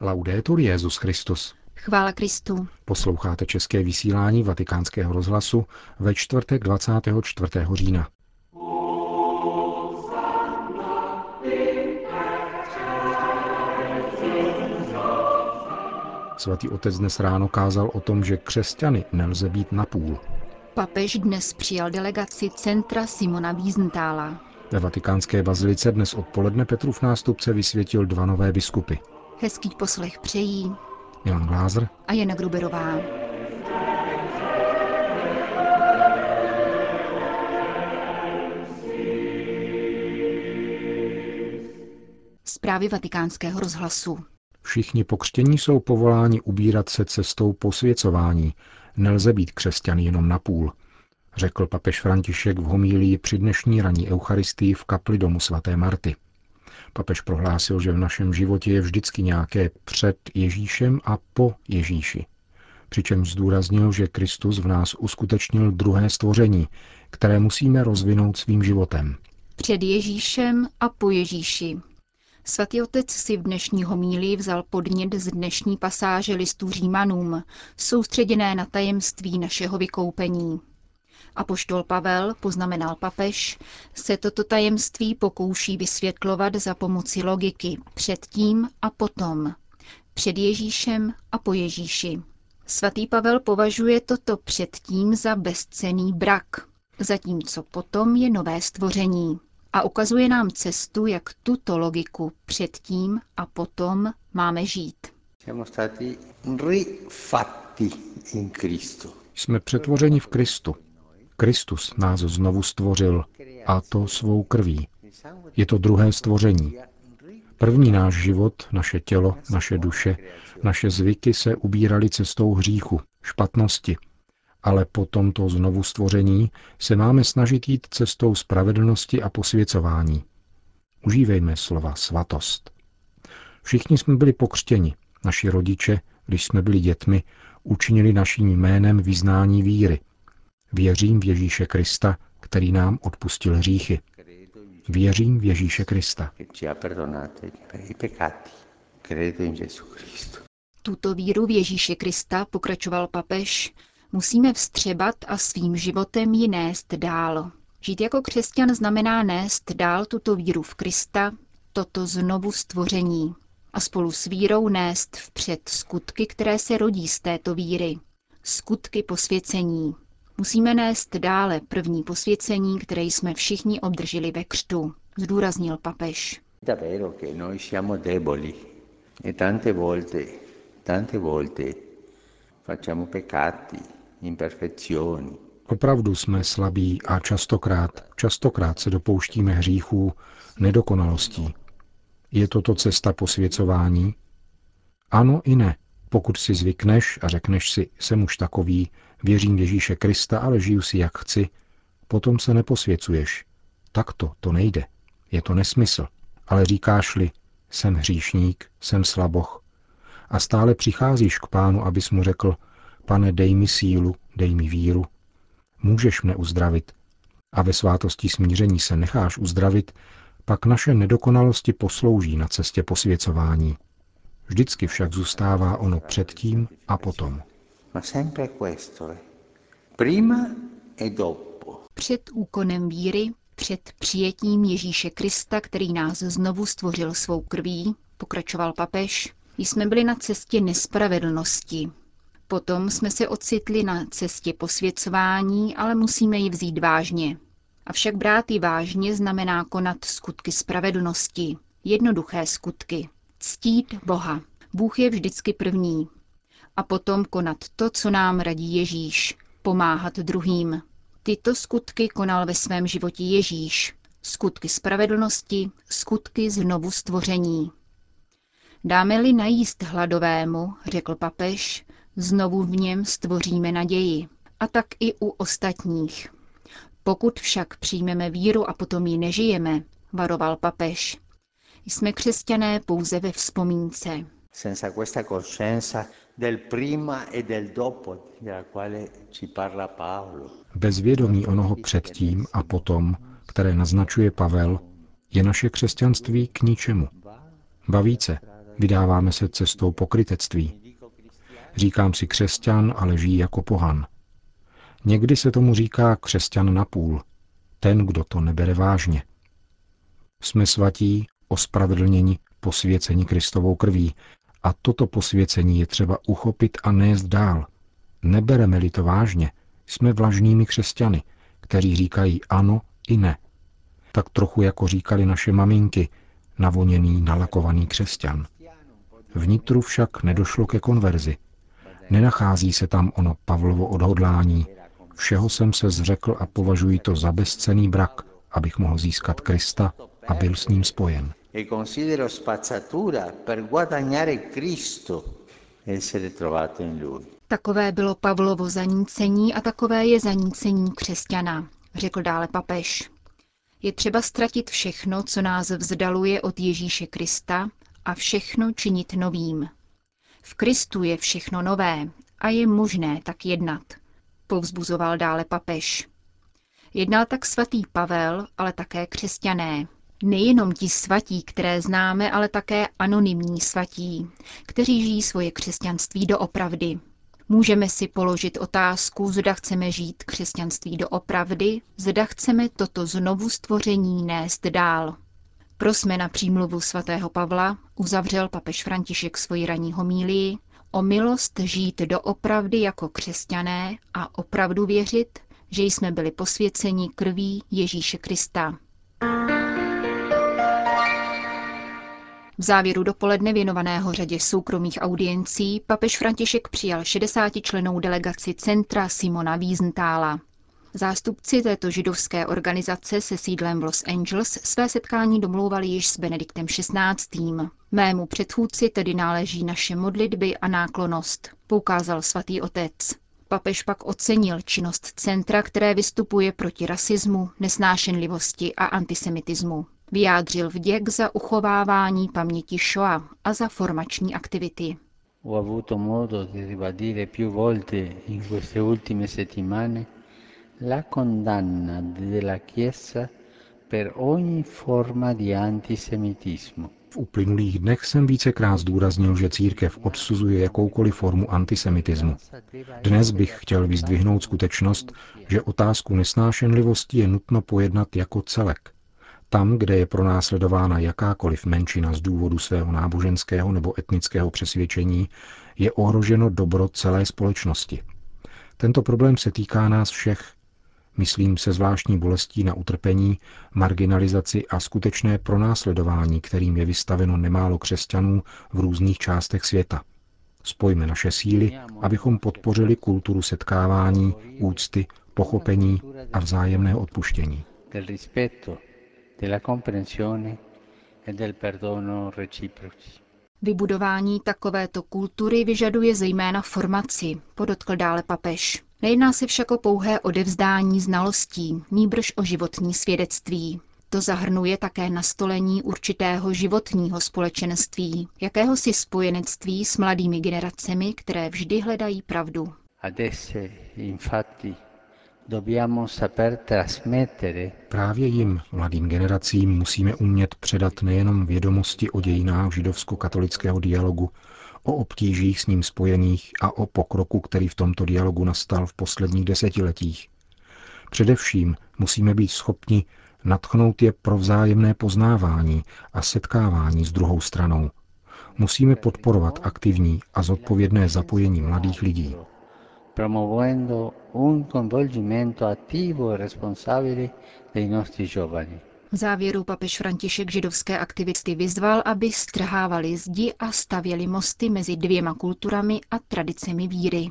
Laudetur Jezus Christus. Chvála Kristu. Posloucháte české vysílání Vatikánského rozhlasu ve čtvrtek 24. října. Svatý otec dnes ráno kázal o tom, že křesťany nelze být napůl. Papež dnes přijal delegaci centra Simona Wiesentála. Ve vatikánské bazilice dnes odpoledne Petrův nástupce vysvětil dva nové biskupy. Hezký poslech přejí Milan Glázer a Jana Gruberová. Zprávy vatikánského rozhlasu. Všichni pokřtění jsou povoláni ubírat se cestou posvěcování. Nelze být křesťan jenom na půl, řekl papež František v homílii při dnešní ranní eucharistii v kapli domu svaté Marty. Papež prohlásil, že v našem životě je vždycky nějaké před Ježíšem a po Ježíši. Přičemž zdůraznil, že Kristus v nás uskutečnil druhé stvoření, které musíme rozvinout svým životem. Před Ježíšem a po Ježíši. Svatý otec si v dnešní homílii vzal podnět z dnešní pasáže listů Římanům, soustředěné na tajemství našeho vykoupení. Apoštol Pavel, poznamenal papež, se toto tajemství pokouší vysvětlovat za pomoci logiky předtím a potom, před Ježíšem a po Ježíši. Svatý Pavel považuje toto předtím za bezcený brak, zatímco potom je nové stvoření a ukazuje nám cestu, jak tuto logiku předtím a potom máme žít. Jsme přetvořeni v Kristu. Kristus nás znovu stvořil, a to svou krví. Je to druhé stvoření. První náš život, naše tělo, naše duše, naše zvyky se ubírali cestou hříchu, špatnosti, ale po tomto znovu stvoření se máme snažit jít cestou spravedlnosti a posvěcování. Užívejme slova svatost. Všichni jsme byli pokřtěni. Naši rodiče, když jsme byli dětmi, učinili naším jménem vyznání víry. Věřím v Ježíše Krista, který nám odpustil hříchy. Věřím v Ježíše Krista. Tuto víru v Ježíše Krista, pokračoval papež, musíme vstřebat a svým životem ji nést dál. Žít jako křesťan znamená nést dál tuto víru v Krista, toto znovu stvoření a spolu s vírou nést vpřed skutky, které se rodí z této víry. Skutky posvěcení. Musíme nést dále první posvěcení, které jsme všichni obdrželi ve křtu, zdůraznil papež. E tante volte, tante volte facciamo peccati, imperfezioni. Opravdu jsme slabí a častokrát, častokrát se dopouštíme hříchů, nedokonalostí. Je toto cesta posvěcování? Ano i ne. Pokud si zvykneš a řekneš si, jsem už takový, věřím Ježíše Krista, ale žiju si jak chci, potom se neposvěcuješ. Takto to nejde. Je to nesmysl. Ale říkáš-li, jsem hříšník, jsem slaboch. A stále přicházíš k pánu, abys mu řekl, pane, dej mi sílu, dej mi víru. Můžeš mne uzdravit. A ve svátosti smíření se necháš uzdravit, pak naše nedokonalosti poslouží na cestě posvěcování. Vždycky však zůstává ono předtím a potom. E před úkonem víry, před přijetím Ježíše Krista, který nás znovu stvořil svou krví, pokračoval papež, jsme byli na cestě nespravedlnosti. Potom jsme se ocitli na cestě posvěcování, ale musíme ji vzít vážně. Avšak brát ji vážně znamená konat skutky spravedlnosti, jednoduché skutky, ctít Boha. Bůh je vždycky první. A potom konat to, co nám radí Ježíš, pomáhat druhým. Tyto skutky konal ve svém životě Ježíš. Skutky spravedlnosti, skutky znovu stvoření. Dáme-li najíst hladovému, řekl papež, znovu v něm stvoříme naději. A tak i u ostatních. Pokud však přijmeme víru a potom ji nežijeme, varoval papež, jsme křesťané pouze ve vzpomínce. Senza questa coscienza del prima e del dopo della quale ci parla Paolo. Bez vědomí onoho předtím a potom, které naznačuje Pavel, je naše křesťanství k ničemu. Ba více, Vydáváme se cestou pokrytectví. Říkám si křesťan, ale žijí jako pohan. Někdy se tomu říká křesťan na půl, ten, kdo to nebere vážně. Jsme svatí, ospravedlněni, posvěcení Kristovou krví a toto posvěcení je třeba uchopit a nést dál. Nebereme-li to vážně, jsme vlažnými křesťany, kteří říkají ano i ne. Tak trochu jako říkali naše maminky, navoněný, nalakovaný křesťan. Vnitru však nedošlo ke konverzi. Nenachází se tam ono Pavlovo odhodlání. Všeho jsem se zřekl a považuji to za bezcený brak, abych mohl získat Krista a byl s ním spojen. E considero spazzatura per guadagnare Cristo essere trovato in lui. Takové bylo Pavlovo zanícení a takové je zanícení křesťana, řekl dále papež. Je třeba ztratit všechno, co nás vzdaluje od Ježíše Krista a všechno činit novým. V Kristu je všechno nové a je možné tak jednat, povzbuzoval dále papež. Jednal tak svatý Pavel, ale také křesťané. Nejenom ti svatí, které známe, ale také anonymní svatí, kteří žijí svoje křesťanství doopravdy. Můžeme si položit otázku, zda chceme žít křesťanství doopravdy, zda chceme toto znovu stvoření nést dál. Prosme na přímluvu svatého Pavla, uzavřel papež František svoji ranní homílii, o milost žít doopravdy jako křesťané a opravdu věřit, že jsme byli posvěceni krví Ježíše Krista. V závěru dopoledne věnovaného řadě soukromých audiencí papež František přijal 60 členou delegaci centra Simona Wiesentála. Zástupci této židovské organizace se sídlem v Los Angeles své setkání domlouvali již s Benediktem XVI. Mému předchůdci tedy náleží naše modlitby a náklonost, poukázal svatý otec. Papež pak ocenil činnost centra, které vystupuje proti rasismu, nesnášenlivosti a antisemitismu. Vyjádřil vděk za uchovávání paměti Shoah a za formační aktivity. Ho avuto modo di ribadire più volte in queste ultime settimane la condanna della Chiesa per ogni forma di antisemitismo. V uplynulých dnech jsem vícekrát zdůraznil, že církev odsuzuje jakoukoliv formu antisemitismu. Dnes bych chtěl vyzdvihnout skutečnost, že otázku nesnášenlivosti je nutno pojednat jako celek. Tam, kde je pronásledována jakákoliv menšina z důvodu svého náboženského nebo etnického přesvědčení, je ohroženo dobro celé společnosti. Tento problém se týká nás všech, Myslím se zvláštní bolestí na utrpení, marginalizaci a skutečné pronásledování, kterým je vystaveno nemálo křesťanů v různých částech světa. Spojme naše síly, abychom podpořili kulturu setkávání, úcty, pochopení a vzájemného odpuštění. Vybudování takovéto kultury vyžaduje zejména formaci, podotkl dále papež. Nejedná se však o pouhé odevzdání znalostí, nýbrž o životní svědectví. To zahrnuje také nastolení určitého životního společenství, jakéhosi spojenectví s mladými generacemi, které vždy hledají pravdu. Právě jim, mladým generacím, musíme umět předat nejenom vědomosti o dějinách židovsko-katolického dialogu, o obtížích s ním spojených a o pokroku, který v tomto dialogu nastal v posledních desetiletích. Především musíme být schopni natchnout je pro vzájemné poznávání a setkávání s druhou stranou. Musíme podporovat aktivní a zodpovědné zapojení mladých lidí. Promuovendo un coinvolgimento attivo e responsabile dei nostri giovani. V závěru papež František židovské aktivisty vyzval, aby strhávali zdi a stavěli mosty mezi dvěma kulturami a tradicemi víry.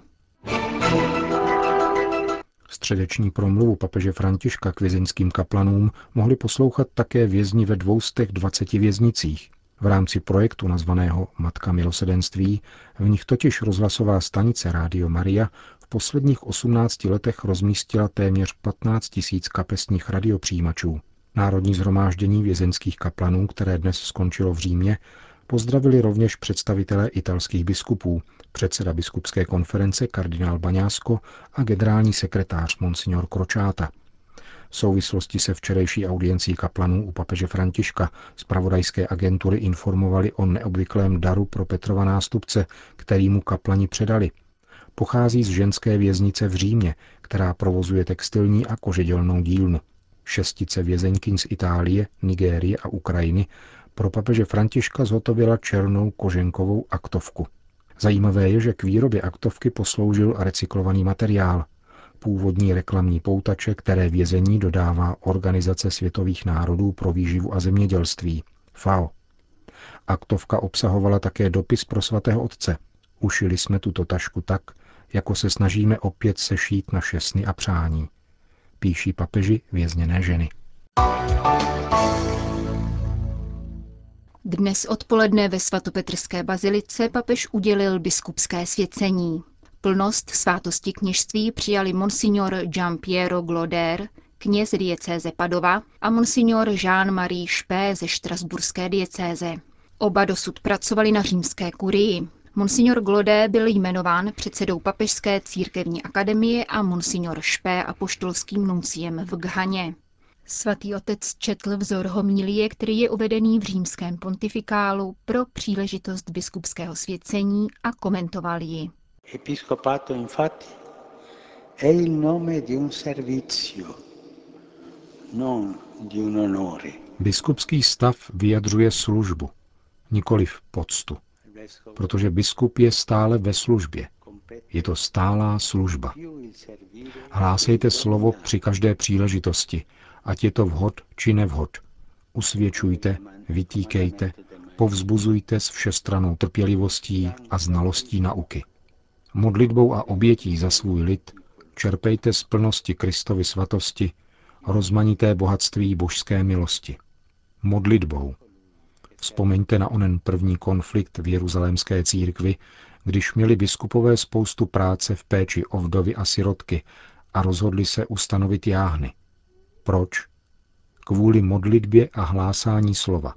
Středeční promluvu papeže Františka k vězeňským kaplanům mohli poslouchat také vězni ve 220 věznicích. V rámci projektu nazvaného Matka milosedenství, v nich totiž rozhlasová stanice Rádio Maria v posledních 18 letech rozmístila téměř 15 tisíc kapesních radiopřijímačů. Národní zhromáždění vězeňských kaplanů, které dnes skončilo v Římě, pozdravili rovněž představitelé italských biskupů, předseda biskupské konference kardinál Baňásko a generální sekretář Monsignor Kročáta. V souvislosti se včerejší audiencí kaplanů u papeže Františka z pravodajské agentury informovali o neobvyklém daru pro Petrova nástupce, který mu kaplani předali. Pochází z ženské věznice v Římě, která provozuje textilní a kožedělnou dílnu. Šestice vězeňkyň z Itálie, Nigérie a Ukrajiny pro papeže Františka zhotovila černou koženkovou aktovku. Zajímavé je, že k výrobě aktovky posloužil recyklovaný materiál, původní reklamní poutače, které vězení dodává Organizace světových národů pro výživu a zemědělství, FAO. Aktovka obsahovala také dopis pro svatého otce. Ušili jsme tuto tašku tak, jako se snažíme opět sešít naše sny a přání. Píší papeži vězněné ženy. Dnes odpoledne ve svatopetrské bazilice papež udělil biskupské svěcení. Plnost svátosti kněžství přijali monsignor Gian Piero Gloder, kněz diecéze Padova a monsignor Jean-Marie Špé ze Štrasburské diecéze. Oba dosud pracovali na římské kurii. Monsignor Glodé byl jmenován předsedou Papežské církevní akademie a monsignor Špé apoštolským nunciem v Ghaně. Svatý otec četl vzor homilie, který je uvedený v římském pontifikálu pro příležitost biskupského svěcení a komentoval ji. Episcopato infatti è il nome di un servizio, non di un onore. Biskupský stav vyjadřuje službu, nikoliv poctu, protože biskup je stále ve službě. Je to stálá služba. Hlásejte slovo při každé příležitosti, ať je to vhod či nevhod. Usvědčujte, vytýkejte, povzbuzujte s všestranou trpělivostí a znalostí nauky. Modlitbou a obětí za svůj lid čerpejte z plnosti Kristovy svatosti, rozmanité bohatství božské milosti. Modlitbou. Vzpomeňte na onen první konflikt v jeruzalémské církvi, když měli biskupové spoustu práce v péči o vdovy a sirotky a rozhodli se ustanovit jáhny. Proč? Kvůli modlitbě a hlásání slova.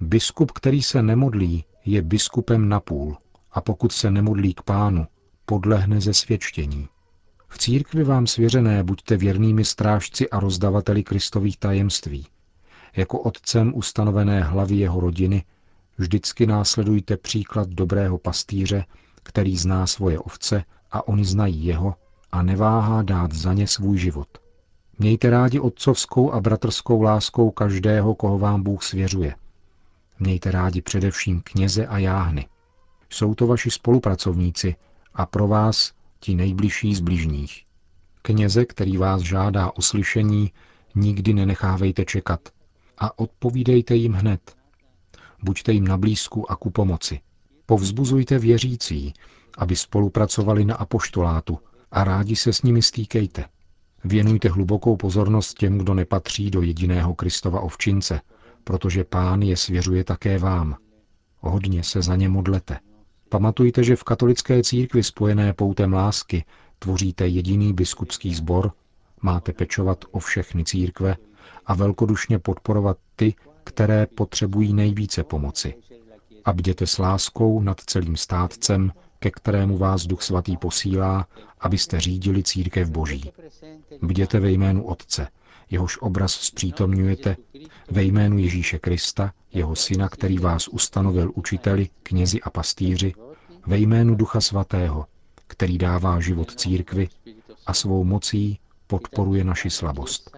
Biskup, který se nemodlí, je biskupem napůl a pokud se nemodlí k pánu, podlehne ze svědčení. V církvi vám svěřené buďte věrnými strážci a rozdavateli Kristových tajemství. Jako otcem ustanovené hlavy jeho rodiny vždycky následujte příklad dobrého pastýře, který zná svoje ovce a oni znají jeho a neváhá dát za ně svůj život. Mějte rádi otcovskou a bratrskou láskou každého, koho vám Bůh svěřuje. Mějte rádi především kněze a jáhny. Jsou to vaši spolupracovníci, a pro vás ti nejbližší z bližních. Kněze, který vás žádá o slyšení, nikdy nenechávejte čekat a odpovídejte jim hned. Buďte jim na blízku a ku pomoci. Povzbuzujte věřící, aby spolupracovali na apoštolátu a rádi se s nimi stýkejte. Věnujte hlubokou pozornost těm, kdo nepatří do jediného Kristova ovčince, protože pán je svěřuje také vám. Hodně se za ně modlete. Pamatujte, že v katolické církvi spojené poutem lásky tvoříte jediný biskupský sbor, máte pečovat o všechny církve a velkodušně podporovat ty, které potřebují nejvíce pomoci. A bděte s láskou nad celým státcem, ke kterému vás Duch Svatý posílá, abyste řídili církev Boží. Bděte ve jménu Otce, jehož obraz zpřítomňujete, ve jménu Ježíše Krista, jeho syna, který vás ustanovil učiteli, knězi a pastýři, ve jménu Ducha Svatého, který dává život církvi a svou mocí podporuje naši slabost.